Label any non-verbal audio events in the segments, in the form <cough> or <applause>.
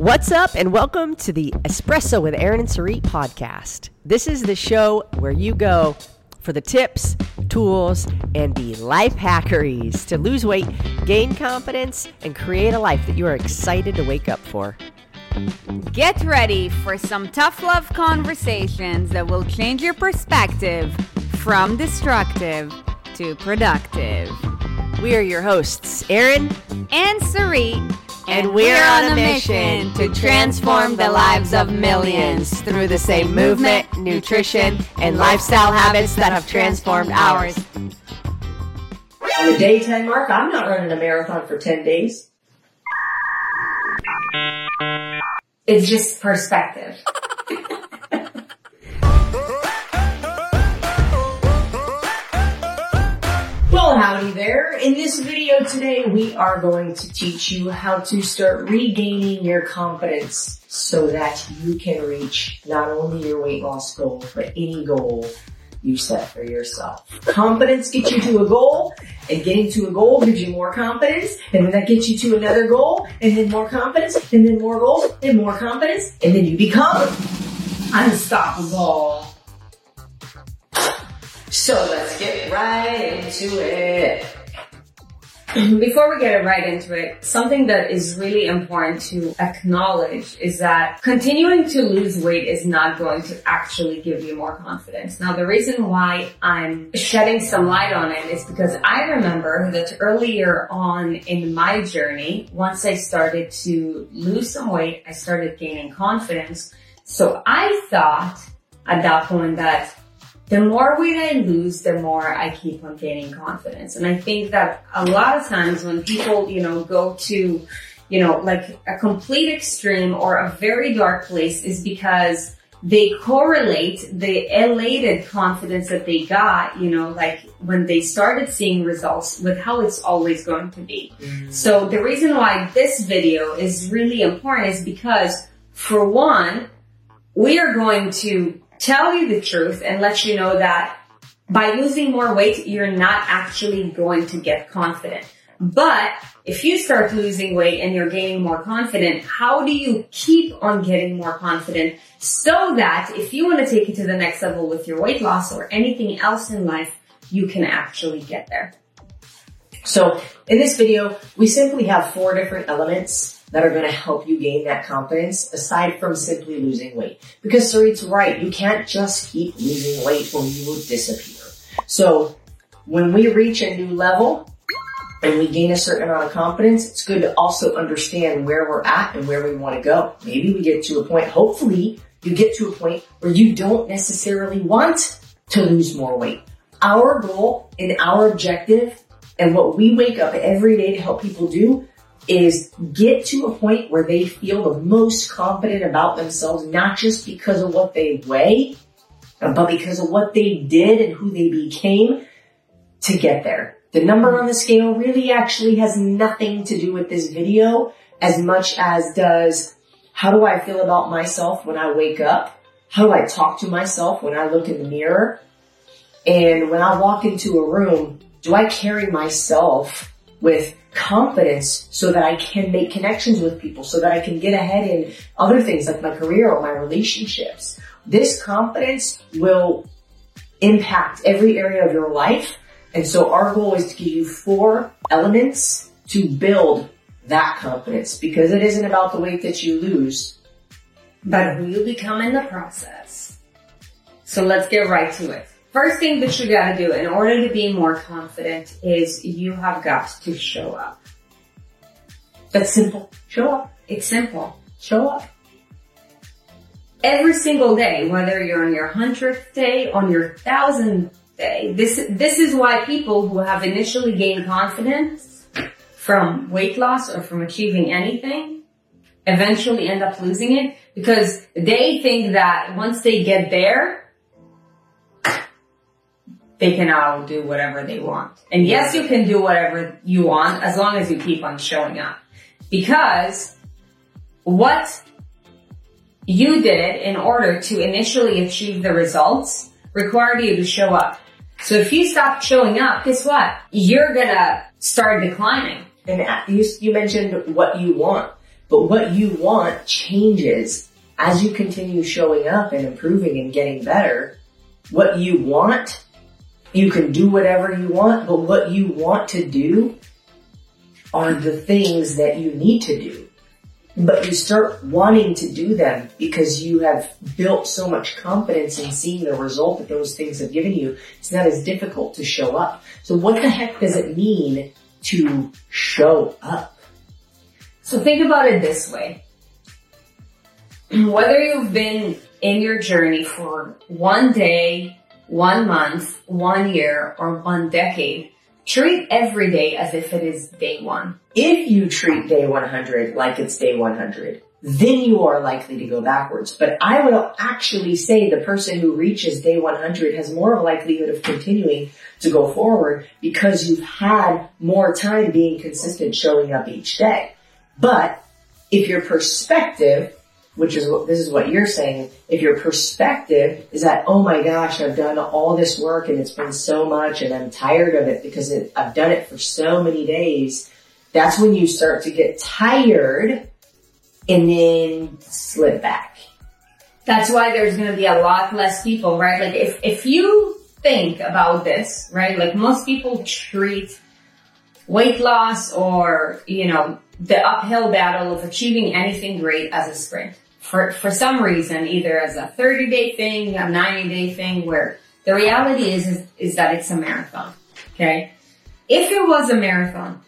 What's up, and welcome to the Espresso with Aaron and Sarit podcast. This is the show where you go for the tips, tools, and the life hackeries to lose weight, gain confidence, and create a life that you are excited to wake up for. Get ready for some tough love conversations that will change your perspective from destructive to productive. We are your hosts, Aaron And Sarit, and we're on a mission to transform the lives of millions through the same movement, nutrition, and lifestyle habits that have transformed ours. On the day 10 mark, I'm not running a marathon for 10 days. It's just perspective. <laughs> Howdy there. In this video today, we are going to teach you how to start regaining your confidence so that you can reach not only your weight loss goal, but any goal you set for yourself. Confidence gets you to a goal, and getting to a goal gives you more confidence, and then that gets you to another goal, and then more confidence, and then more goals, and more confidence, and then you become unstoppable. So let's get right into it. <clears throat> Before we get right into it, something that is really important to acknowledge is that continuing to lose weight is not going to actually give you more confidence. Now, the reason why I'm shedding some light on it is because I remember that earlier on in my journey, once I started to lose some weight, I started gaining confidence. So I thought at that point that the more weight I lose, the more I keep on gaining confidence. And I think that a lot of times when people, you know, go to, you know, like a complete extreme or a very dark place is because they correlate the elated confidence that they got, you know, like when they started seeing results with how it's always going to be. Mm-hmm. So the reason why this video is really important is because for one, we are going to tell you the truth and let you know that by losing more weight, you're not actually going to get confident. But if you start losing weight and you're gaining more confident, how do you keep on getting more confident so that if you want to take it to the next level with your weight loss or anything else in life, you can actually get there? So in this video, we simply have four different elements that are going to help you gain that confidence aside from simply losing weight. Because Sarit's right, you can't just keep losing weight or you will disappear. So when we reach a new level and we gain a certain amount of confidence, it's good to also understand where we're at and where we want to go. Maybe we get to a point, hopefully you get to a point where you don't necessarily want to lose more weight. Our goal and our objective and what we wake up every day to help people do is get to a point where they feel the most confident about themselves, not just because of what they weigh, but because of what they did and who they became to get there. The number on the scale really actually has nothing to do with this video as much as does how do I feel about myself when I wake up? How do I talk to myself when I look in the mirror? And when I walk into a room, do I carry myself with confidence so that I can make connections with people, so that I can get ahead in other things like my career or my relationships. This confidence will impact every area of your life. And so our goal is to give you four elements to build that confidence because it isn't about the weight that you lose, but who you become in the process. So let's get right to it. First thing that you gotta do in order to be more confident is you have got to show up. That's simple. Show up. It's simple. Show up. Every single day, whether you're on your hundredth day, on your thousandth day, this, this is why people who have initially gained confidence from weight loss or from achieving anything eventually end up losing it because they think that once they get there, they can now do whatever they want. And yes, you can do whatever you want as long as you keep on showing up. Because what you did in order to initially achieve the results required you to show up. So if you stop showing up, guess what? You're gonna start declining. And you, you mentioned what you want. But what you want changes as you continue showing up and improving and getting better. What you want, you can do whatever you want, but what you want to do are the things that you need to do. But you start wanting to do them because you have built so much confidence in seeing the result that those things have given you. It's not as difficult to show up. So what the heck does it mean to show up? So think about it this way. <clears throat> Whether you've been in your journey for one day, one month, one year, or one decade, treat every day as if it is day one. If you treat day 100 like it's day 100, then you are likely to go backwards. But I would actually say the person who reaches day 100 has more likelihood of continuing to go forward because you've had more time being consistent showing up each day. But if your perspective, which is what, this is what you're saying, if your perspective is that, oh my gosh, I've done all this work and it's been so much and I'm tired of it because it, I've done it for so many days, that's when you start to get tired and then slip back. That's why there's going to be a lot less people, right? Like if, if you think about this, right? Like most people treat weight loss or, you know, the uphill battle of achieving anything great as a sprint. For, for some reason, either as a 30 day thing, a 90 day thing, where the reality is, is, is that it's a marathon. Okay. If it was a marathon,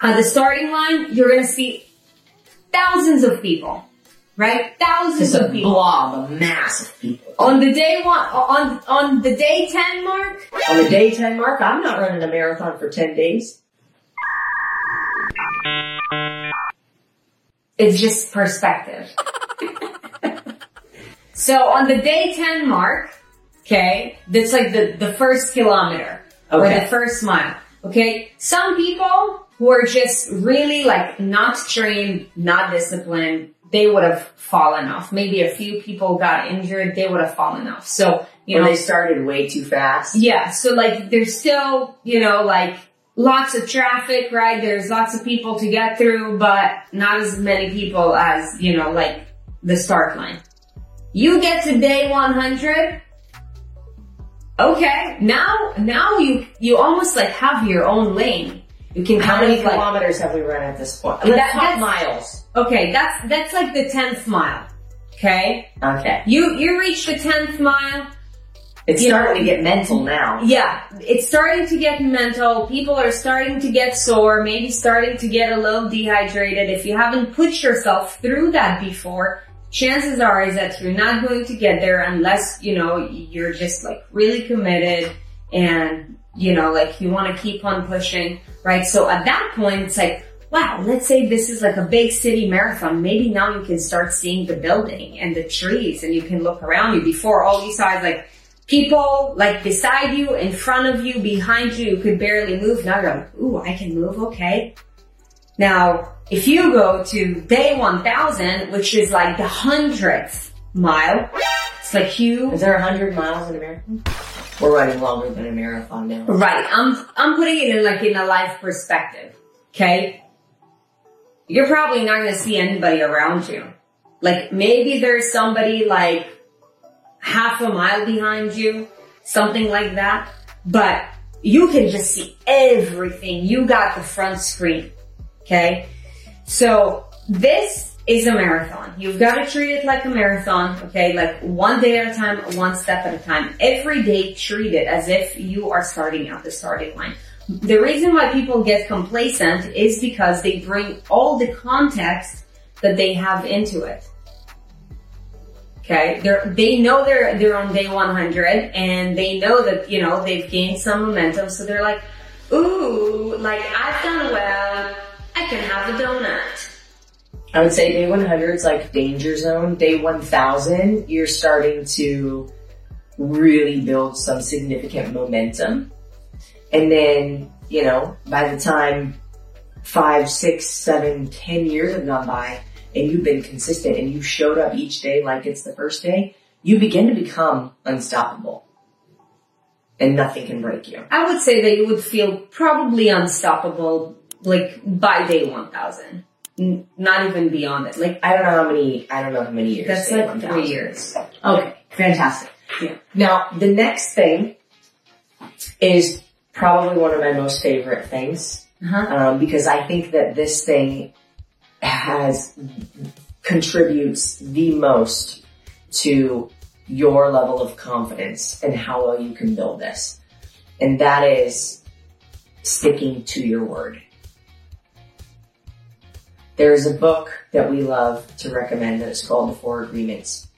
at the starting line, you're going to see thousands of people, right? Thousands Just of people. blob, a mass of people. On the day one, on, on the day 10 mark, On the day 10 mark, I'm not running a marathon for 10 days. It's just perspective. <laughs> so on the day 10 mark, okay, that's like the, the first kilometer or the first mile. Okay. Some people who are just really like not trained, not disciplined, they would have fallen off. Maybe a few people got injured, they would have fallen off. So, you Or know, they started way too fast. yeah, so like there's still, you know, like lots of traffic, right? There's lots of people to get through, but not as many people as, you know, like the start line. You get to day 100. Okay, now, now you, you almost like have your own lane. You can How many like, kilometers have we run at this point? That- that's- miles. okay, that's, that's like the 10th mile. Okay? Okay. You, you reach the 10th mile. It's You starting know- to get mental now. Yeah, it's starting to get mental. People are starting to get sore, maybe starting to get a little dehydrated. If you haven't put yourself through that before, chances are is that you're not going to get there unless, you know, you're just like really committed and, you know, like you want to keep on pushing, right? So at that point, it's like, wow, let's say this is like a big city marathon. Maybe now you can start seeing the building and the trees and you can look around you. Before all you saw is like people like beside you, in front of you, behind you, you could barely move. Now you're like, ooh, I can move, okay. Now, if you go to day 1000, which is like the hundredth mile, it's like you Is there a hundred miles in a marathon? We're running longer than a marathon now. Right. I'm I'm putting it in like in a life perspective. Okay. You're probably not gonna see anybody around you. Like maybe there's somebody like half a mile behind you, something like that. But you can just see everything. You got the front screen. Okay. So this is a marathon. You've got to treat it like a marathon. Okay. Like one day at a time, one step at a time. Every day treat it as if you are starting at the starting line. The reason why people get complacent is because they bring all the context that they have into it. Okay, they're, they know they're, they're on day 100 and they know that, you know, they've gained some momentum. So they're like, ooh, like I've done well. I can have a donut. I would say day 100 is like danger zone. Day 1000, you're starting to really build some significant momentum. And then, you know, by the time five, six, seven, ten years have gone by and you've been consistent and you showed up each day like it's the first day, you begin to become unstoppable. And nothing can break you. I would say that you would feel probably unstoppable like by day 1000. N- not even beyond it. Like I don't know how many, I don't know how many years. that's like have three now. years. Okay, fantastic. Yeah. Now, the next thing is probably one of my most favorite things, Uh-huh. um, because I think that this thing has, contributes the most to your level of confidence and how well you can build this. And that is sticking to your word. There's a book that we love to recommend that is called The Four Agreements.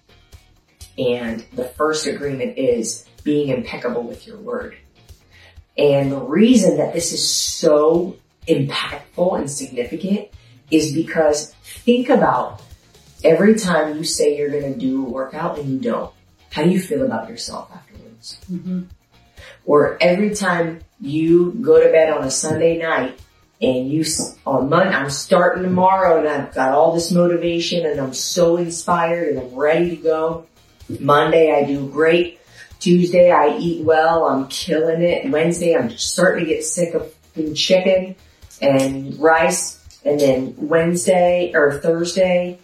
And the first agreement is being impeccable with your word. And the reason that this is so impactful and significant is because think about every time you say you're going to do a workout and you don't. How do you feel about yourself afterwards? Mm-hmm. Or every time you go to bed on a Sunday night and you, on Monday, I'm starting tomorrow and I've got all this motivation and I'm so inspired and I'm ready to go. Monday I do great. Tuesday I eat well. I'm killing it. Wednesday I'm just starting to get sick of chicken and rice. And then Wednesday or Thursday,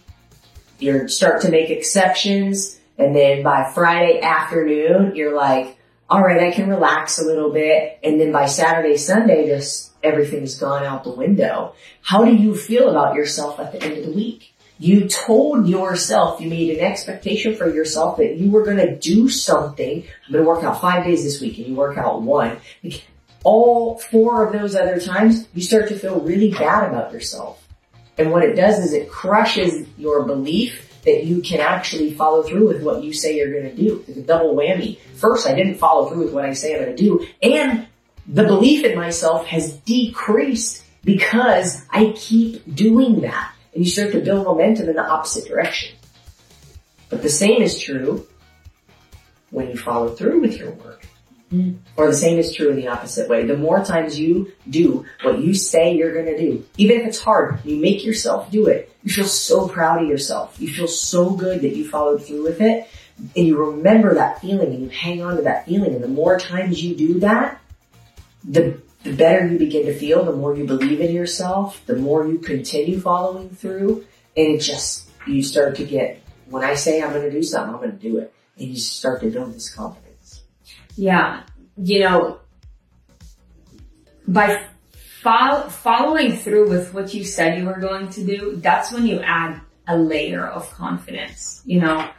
you start to make exceptions. And then by Friday afternoon, you're like, all right, I can relax a little bit. And then by Saturday, Sunday, just everything's gone out the window. How do you feel about yourself at the end of the week? You told yourself, you made an expectation for yourself that you were going to do something. I'm going to work out five days this week and you work out one. All four of those other times, you start to feel really bad about yourself. And what it does is it crushes your belief that you can actually follow through with what you say you're going to do. It's a double whammy. First, I didn't follow through with what I say I'm going to do, and the belief in myself has decreased because I keep doing that. And you start to build momentum in the opposite direction. But the same is true when you follow through with your work. Mm. Or the same is true in the opposite way. The more times you do what you say you're gonna do, even if it's hard, you make yourself do it. You feel so proud of yourself. You feel so good that you followed through with it. And you remember that feeling and you hang on to that feeling. And the more times you do that, the, the better you begin to feel, the more you believe in yourself, the more you continue following through. And it just, you start to get, when I say I'm gonna do something, I'm gonna do it. And you start to build this confidence. Yeah, you know, by fol- following through with what you said you were going to do, that's when you add a layer of confidence. You know,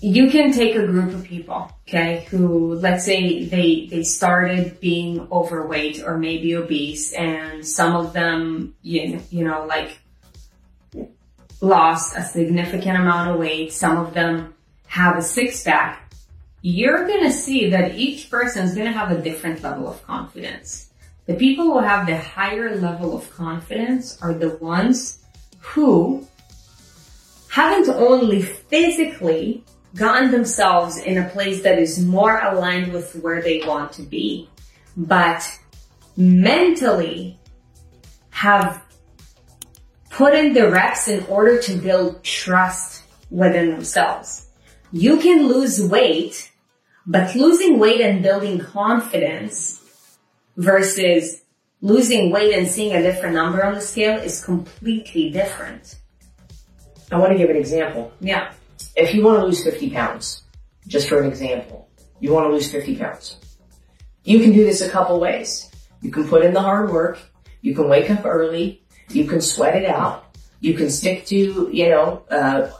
you can take a group of people, okay, who let's say they they started being overweight or maybe obese, and some of them, you you know, like lost a significant amount of weight. Some of them have a six pack you're gonna see that each person is gonna have a different level of confidence. The people who have the higher level of confidence are the ones who haven't only physically gotten themselves in a place that is more aligned with where they want to be, but mentally have put in the reps in order to build trust within themselves. You can lose weight, but losing weight and building confidence versus losing weight and seeing a different number on the scale is completely different. I want to give an example. Yeah. If you want to lose 50 pounds, just for an example, you want to lose 50 pounds. You can do this a couple ways. You can put in the hard work. You can wake up early. You can sweat it out. You can stick to, you know, uh,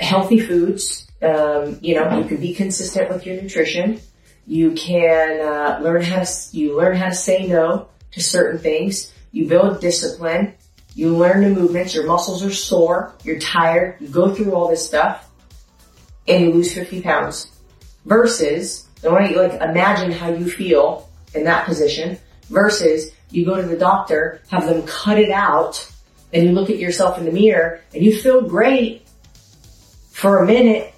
healthy foods. Um, you know, you can be consistent with your nutrition. You can uh, learn how to you learn how to say no to certain things. You build discipline. You learn the movements. Your muscles are sore. You're tired. You go through all this stuff, and you lose 50 pounds. Versus, I want you like imagine how you feel in that position. Versus, you go to the doctor, have them cut it out, and you look at yourself in the mirror, and you feel great for a minute,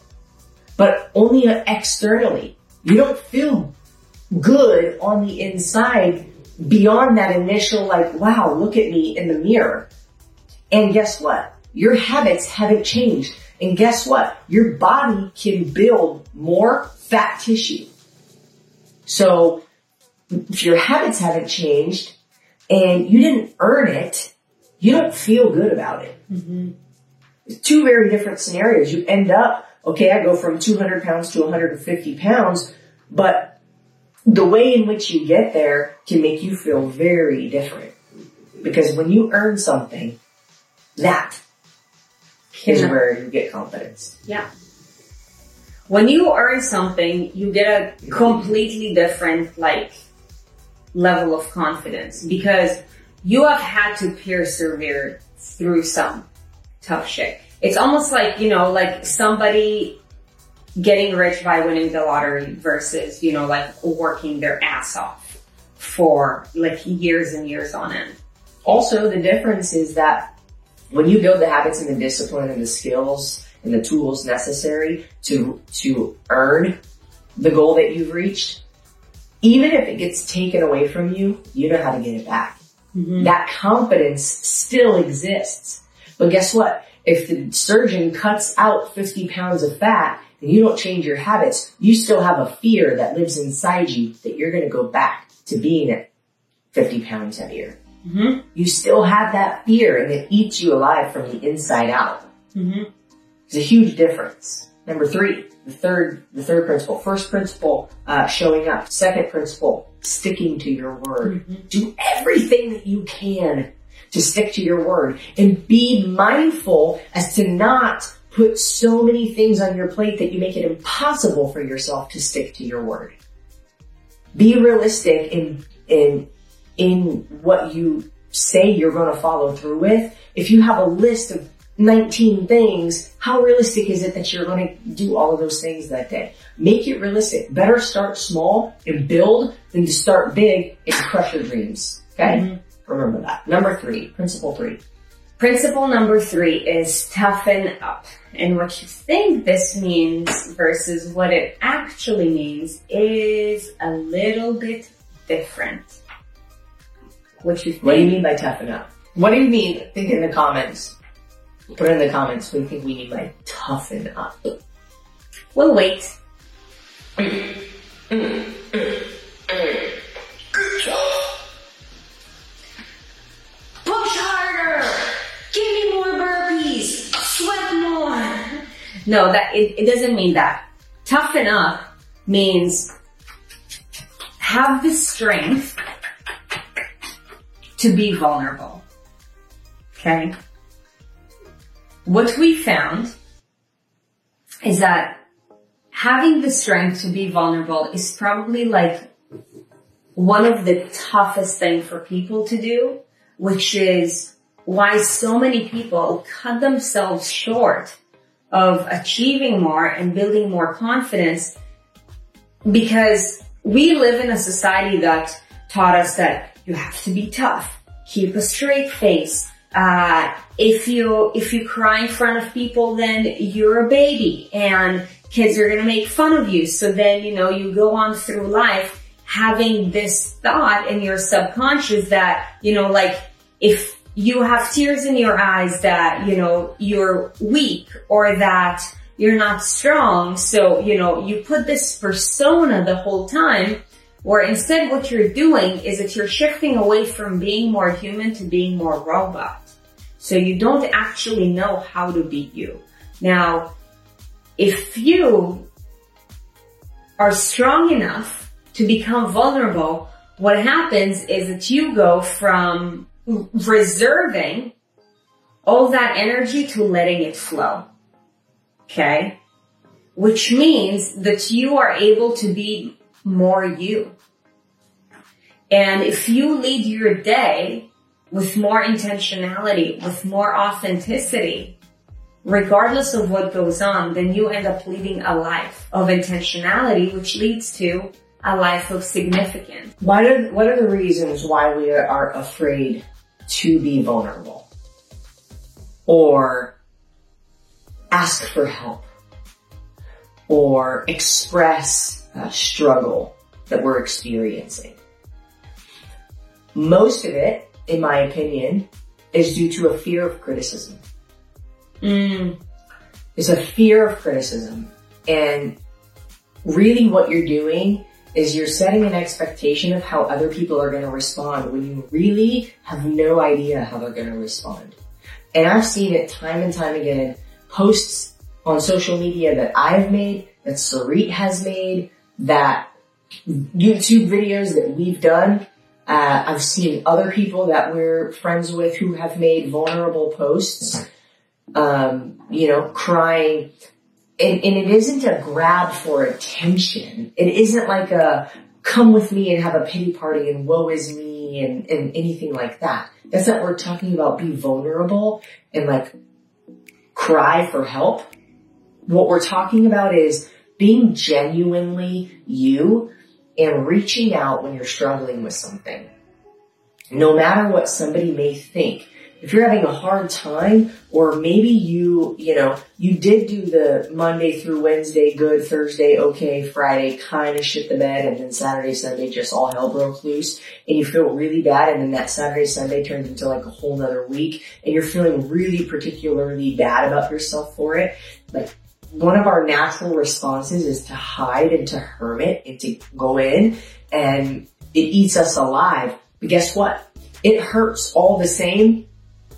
but only externally. You don't feel good on the inside beyond that initial like, wow, look at me in the mirror. And guess what? Your habits haven't changed. And guess what? Your body can build more fat tissue. So if your habits haven't changed and you didn't earn it, you don't feel good about it. Mm-hmm. Two very different scenarios. You end up, okay, I go from 200 pounds to 150 pounds, but the way in which you get there can make you feel very different. Because when you earn something, that is Can- where you get confidence. Yeah. When you earn something, you get a completely different, like, level of confidence because you have had to persevere through some tough shit. It's almost like, you know, like somebody getting rich by winning the lottery versus, you know, like working their ass off for like years and years on end. Also, the difference is that when you build the habits and the discipline and the skills and the tools necessary to, to earn the goal that you've reached, even if it gets taken away from you, you know how to get it back. Mm-hmm. That confidence still exists. But guess what? If the surgeon cuts out 50 pounds of fat and you don't change your habits, you still have a fear that lives inside you that you're going to go back to being at 50 pounds heavier. Mm-hmm. You still have that fear and it eats you alive from the inside out. Mm-hmm. It's a huge difference. Number three, the third, the third principle. First principle, uh, showing up. Second principle, sticking to your word. Do everything that you can to stick to your word and be mindful as to not put so many things on your plate that you make it impossible for yourself to stick to your word. Be realistic in, in, in what you say you're going to follow through with. If you have a list of 19 things, how realistic is it that you're going to do all of those things that day? Make it realistic. Better start small and build than to start big and crush your dreams. Okay? Mm-hmm. Remember that. Number three, principle three. Principle number three is toughen up. And what you think this means versus what it actually means is a little bit different. What you think? What do you mean by toughen up? What do you mean? Think in the comments. Put in the comments what do you think we mean by toughen up. We'll wait. <clears throat> No, that, it, it doesn't mean that. Toughen up means have the strength to be vulnerable. Okay? What we found is that having the strength to be vulnerable is probably like one of the toughest thing for people to do, which is why so many people cut themselves short of achieving more and building more confidence because we live in a society that taught us that you have to be tough, keep a straight face. Uh, if you, if you cry in front of people, then you're a baby and kids are gonna make fun of you. So then, you know, you go on through life having this thought in your subconscious that, you know, like if you have tears in your eyes that, you know, you're weak or that you're not strong. So, you know, you put this persona the whole time where instead what you're doing is that you're shifting away from being more human to being more robot. So you don't actually know how to be you. Now, if you are strong enough to become vulnerable, what happens is that you go from reserving all that energy to letting it flow. Okay? Which means that you are able to be more you. And if you lead your day with more intentionality, with more authenticity, regardless of what goes on, then you end up leading a life of intentionality, which leads to a life of significance. What are, what are the reasons why we are afraid to be vulnerable? Or ask for help? Or express a struggle that we're experiencing? Most of it, in my opinion, is due to a fear of criticism. Mm, It's a fear of criticism. And really what you're doing is you're setting an expectation of how other people are going to respond when you really have no idea how they're going to respond. And I've seen it time and time again, posts on social media that I've made, that Sarit has made, that YouTube videos that we've done. Uh, I've seen other people that we're friends with who have made vulnerable posts, um, you know, crying, and, and it isn't a grab for attention. It isn't like a come with me and have a pity party and woe is me and, and anything like that. That's not what we're talking about. Be vulnerable and like cry for help. What we're talking about is being genuinely you and reaching out when you're struggling with something. No matter what somebody may think, if you're having a hard time or maybe you, you know, you did do the Monday through Wednesday good, Thursday okay, Friday kind of shit the bed and then Saturday, Sunday just all hell broke loose and you feel really bad and then that Saturday, Sunday turns into like a whole nother week and you're feeling really particularly bad about yourself for it. Like one of our natural responses is to hide and to hermit and to go in and it eats us alive. But guess what? It hurts all the same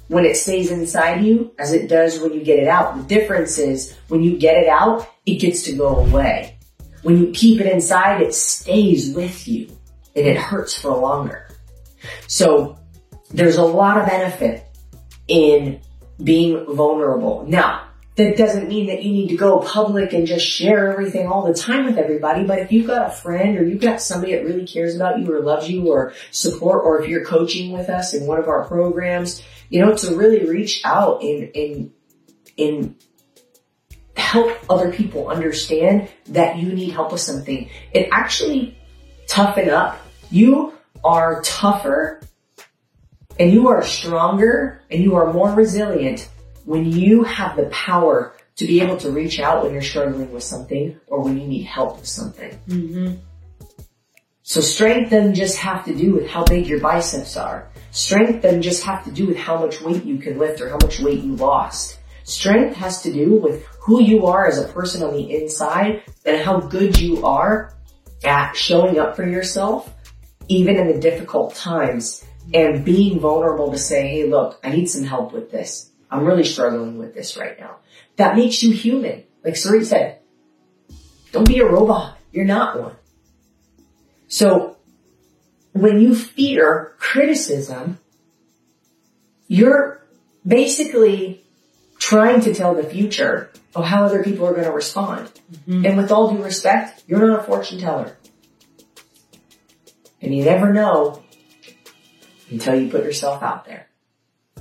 when it stays inside you as it does when you get it out. The difference is when you get it out, it gets to go away. When you keep it inside, it stays with you and it hurts for longer. So there's a lot of benefit in being vulnerable. Now, that doesn't mean that you need to go public and just share everything all the time with everybody. But if you've got a friend or you've got somebody that really cares about you or loves you or support, or if you're coaching with us in one of our programs, you know, to really reach out and, and, and help other people understand that you need help with something and actually toughen up. You are tougher and you are stronger and you are more resilient when you have the power to be able to reach out when you're struggling with something or when you need help with something. Mm-hmm. So strength doesn't just have to do with how big your biceps are. Strength doesn't just have to do with how much weight you can lift or how much weight you lost. Strength has to do with who you are as a person on the inside and how good you are at showing up for yourself, even in the difficult times and being vulnerable to say, Hey, look, I need some help with this. I'm really struggling with this right now. That makes you human. Like Sarit said, don't be a robot. You're not one. So when you fear criticism, you're basically trying to tell the future of how other people are going to respond. Mm-hmm. And with all due respect, you're not a fortune teller. And you never know until you put yourself out there.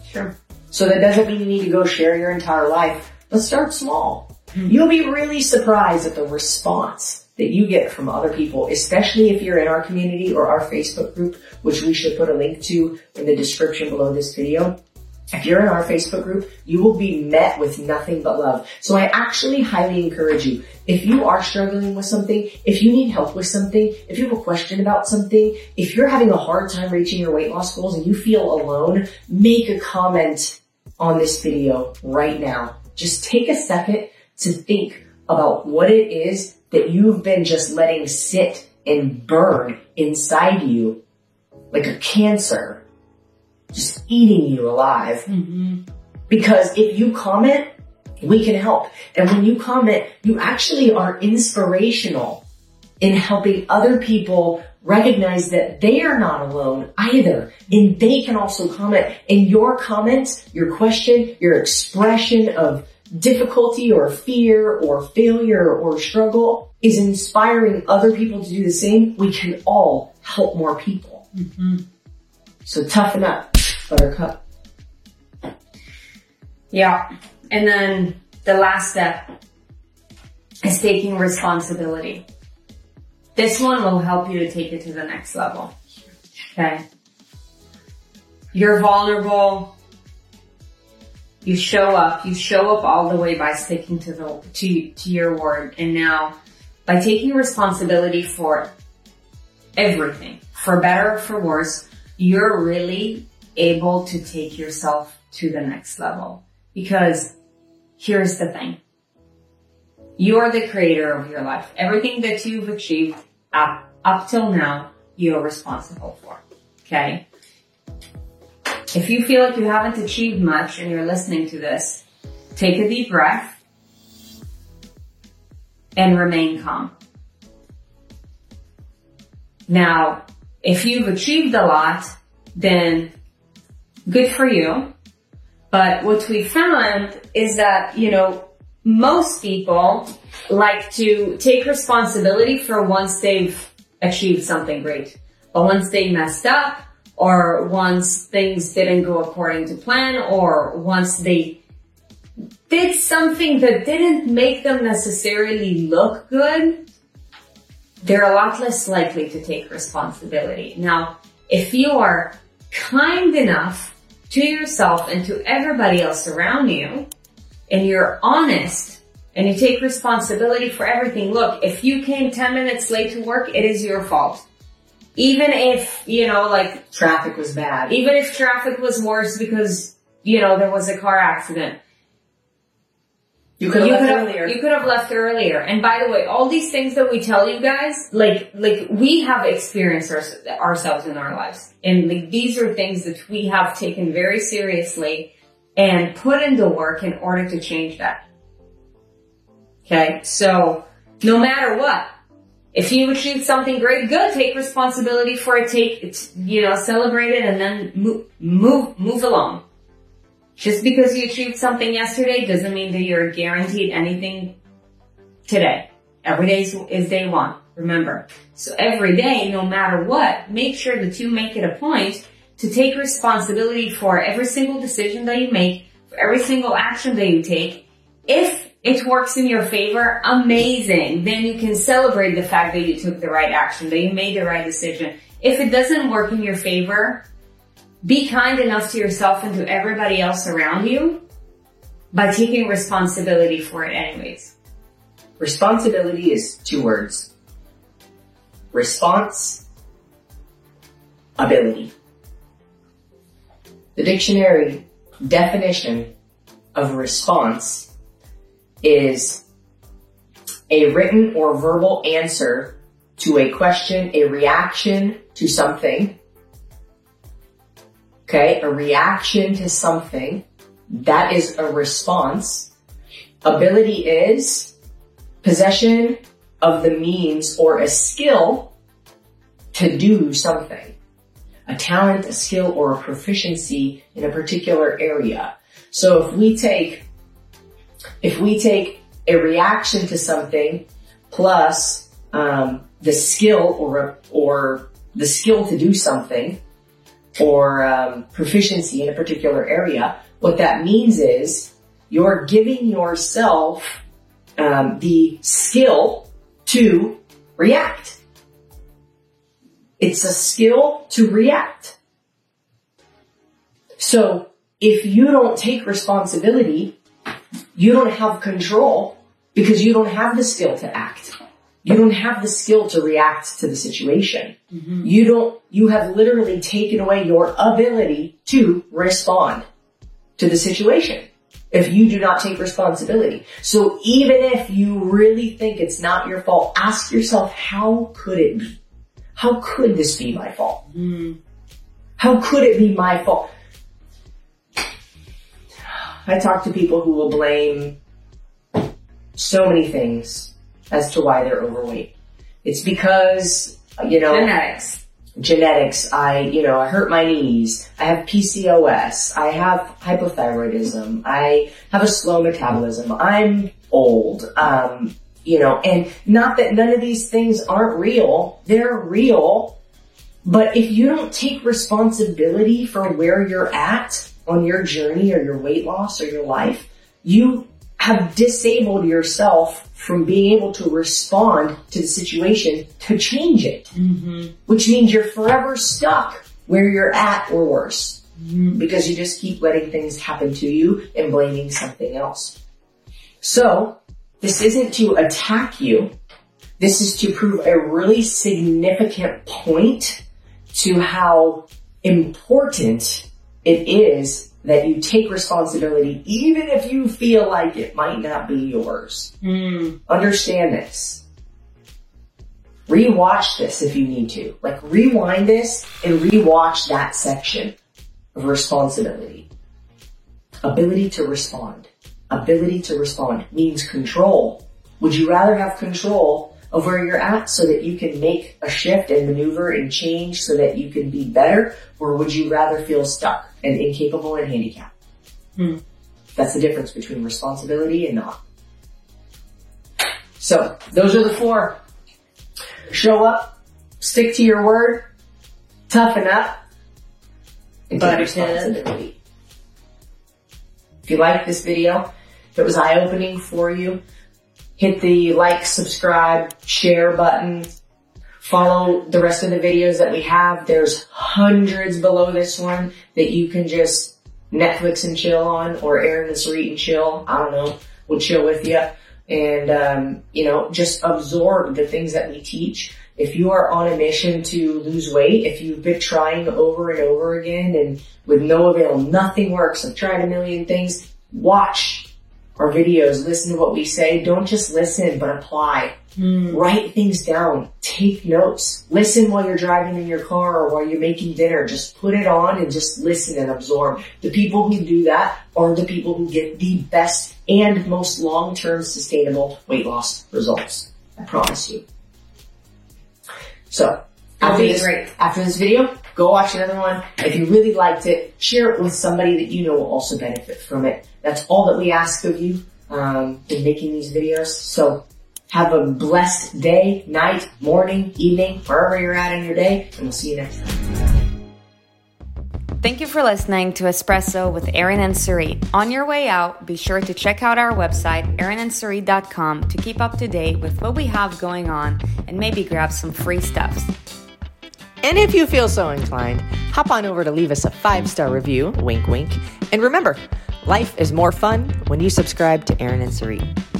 Sure. So that doesn't mean you need to go share your entire life, but start small. Mm-hmm. You'll be really surprised at the response that you get from other people, especially if you're in our community or our Facebook group, which we should put a link to in the description below this video. If you're in our Facebook group, you will be met with nothing but love. So I actually highly encourage you, if you are struggling with something, if you need help with something, if you have a question about something, if you're having a hard time reaching your weight loss goals and you feel alone, make a comment on this video right now. Just take a second to think about what it is that you've been just letting sit and burn inside you like a cancer, just eating you alive. Mm-hmm. Because if you comment, we can help. And when you comment, you actually are inspirational in helping other people recognize that they are not alone either. And they can also comment. And your comment, your question, your expression of difficulty or fear or failure or struggle is inspiring other people to do the same. We can all help more people. Mm-hmm. So toughen up, buttercup. Yeah. And then the last step is taking responsibility. This one will help you to take it to the next level. Okay. You're vulnerable. You show up. You show up all the way by sticking to the, to, to your word. And now by taking responsibility for everything, for better or for worse, you're really able to take yourself to the next level. Because here's the thing. You are the creator of your life. Everything that you've achieved up up till now you're responsible for. Okay? If you feel like you haven't achieved much and you're listening to this, take a deep breath and remain calm. Now, if you've achieved a lot, then good for you. But what we found is that, you know, most people like to take responsibility for once they've achieved something great. But once they messed up, or once things didn't go according to plan, or once they did something that didn't make them necessarily look good, they're a lot less likely to take responsibility. Now, if you are kind enough to yourself and to everybody else around you, and you're honest and you take responsibility for everything, look, if you came 10 minutes late to work, it is your fault. Even if, you know, like, Traffic was bad. even if traffic was worse because, you know, there was a car accident. You could have you left could have, earlier. you could have left earlier. And by the way, all these things that we tell you guys, like, like we have experienced our, ourselves in our lives. And like, these are things that we have taken very seriously and put into work in order to change that. Okay. So no matter what, if you achieve something great, good, take responsibility for it, take it, you know, celebrate it and then move, move, move along. Just because you achieved something yesterday doesn't mean that you're guaranteed anything today. Every day is, is day one. Remember. So every day, no matter what, make sure that you make it a point to take responsibility for every single decision that you make, for every single action that you take. If it works in your favor, amazing. Then you can celebrate the fact that you took the right action, that you made the right decision. If it doesn't work in your favor, be kind enough to yourself and to everybody else around you by taking responsibility for it anyways. Responsibility is two words. Response, ability. The dictionary definition of response is a written or verbal answer to a question, a reaction to something. Okay, a reaction to something. That is a response. Ability is possession of the means or a skill to do something. A talent, a skill, or a proficiency in a particular area. So if we take, if we take a reaction to something plus um, the skill or or the skill to do something or um, proficiency in a particular area, what that means is you're giving yourself um, the skill to react. It's a skill to react. So if you don't take responsibility, you don't have control because you don't have the skill to act. You don't have the skill to react to the situation. Mm-hmm. You don't, you have literally taken away your ability to respond to the situation if you do not take responsibility. So even if you really think it's not your fault, ask yourself, how could it be? How could this be my fault? Mm-hmm. How could it be my fault? I talk to people who will blame so many things as to why they're overweight. It's because, you know, Genetics. genetics. I, you know, I hurt my knees. I have PCOS. I have hypothyroidism. I have a slow metabolism. I'm old. Um, you know, and not that none of these things aren't real. They're real. But if you don't take responsibility for where you're at on your journey or your weight loss or your life, you have disabled yourself from being able to respond to the situation to change it. Mm-hmm. Which means you're forever stuck where you're at or worse. Mm-hmm. Because you just keep letting things happen to you and blaming something else. So, this isn't to attack you. This is to prove a really significant point to how important it is that you take responsibility even if you feel like it might not be yours. Hmm. Understand this. Rewatch this if you need to. Like rewind this and rewatch that section of responsibility. Ability to respond. Ability to respond means control. Would you rather have control of where you're at so that you can make a shift and maneuver and change so that you can be better? Or would you rather feel stuck and incapable and handicapped? Hmm. That's the difference between responsibility and not. So those are the four. Show up, stick to your word, toughen up, and take responsibility. If you like this video, if it was eye-opening for you, hit the like, subscribe, share button. Follow the rest of the videos that we have. There's hundreds below this one that you can just Netflix and chill on or Aaron and Sarit and chill. I don't know. We'll chill with you and, um, you know, just absorb the things that we teach. If you are on a mission to lose weight, if you've been trying over and over again and with no avail, nothing works. I've tried a million things. Watch our videos, listen to what we say. Don't just listen, but apply. Write things down. Take notes. Listen while you're driving in your car or while you're making dinner. Just put it on and just listen and absorb. The people who do that are the people who get the best and most long-term sustainable weight loss results. I promise you. So, after this, after this video, go watch another one. If you really liked it, share it with somebody that you know will also benefit from it. That's all that we ask of you um, in making these videos. So have a blessed day, night, morning, evening, wherever you're at in your day, and we'll see you next time. Thank you for listening to Espresso with Aaron and Sarit. On your way out, be sure to check out our website, aaronandsarit.com, to keep up to date with what we have going on and maybe grab some free stuffs. And if you feel so inclined, hop on over to leave us a five star review, wink wink. And remember, life is more fun when you subscribe to Aaron and Sarit.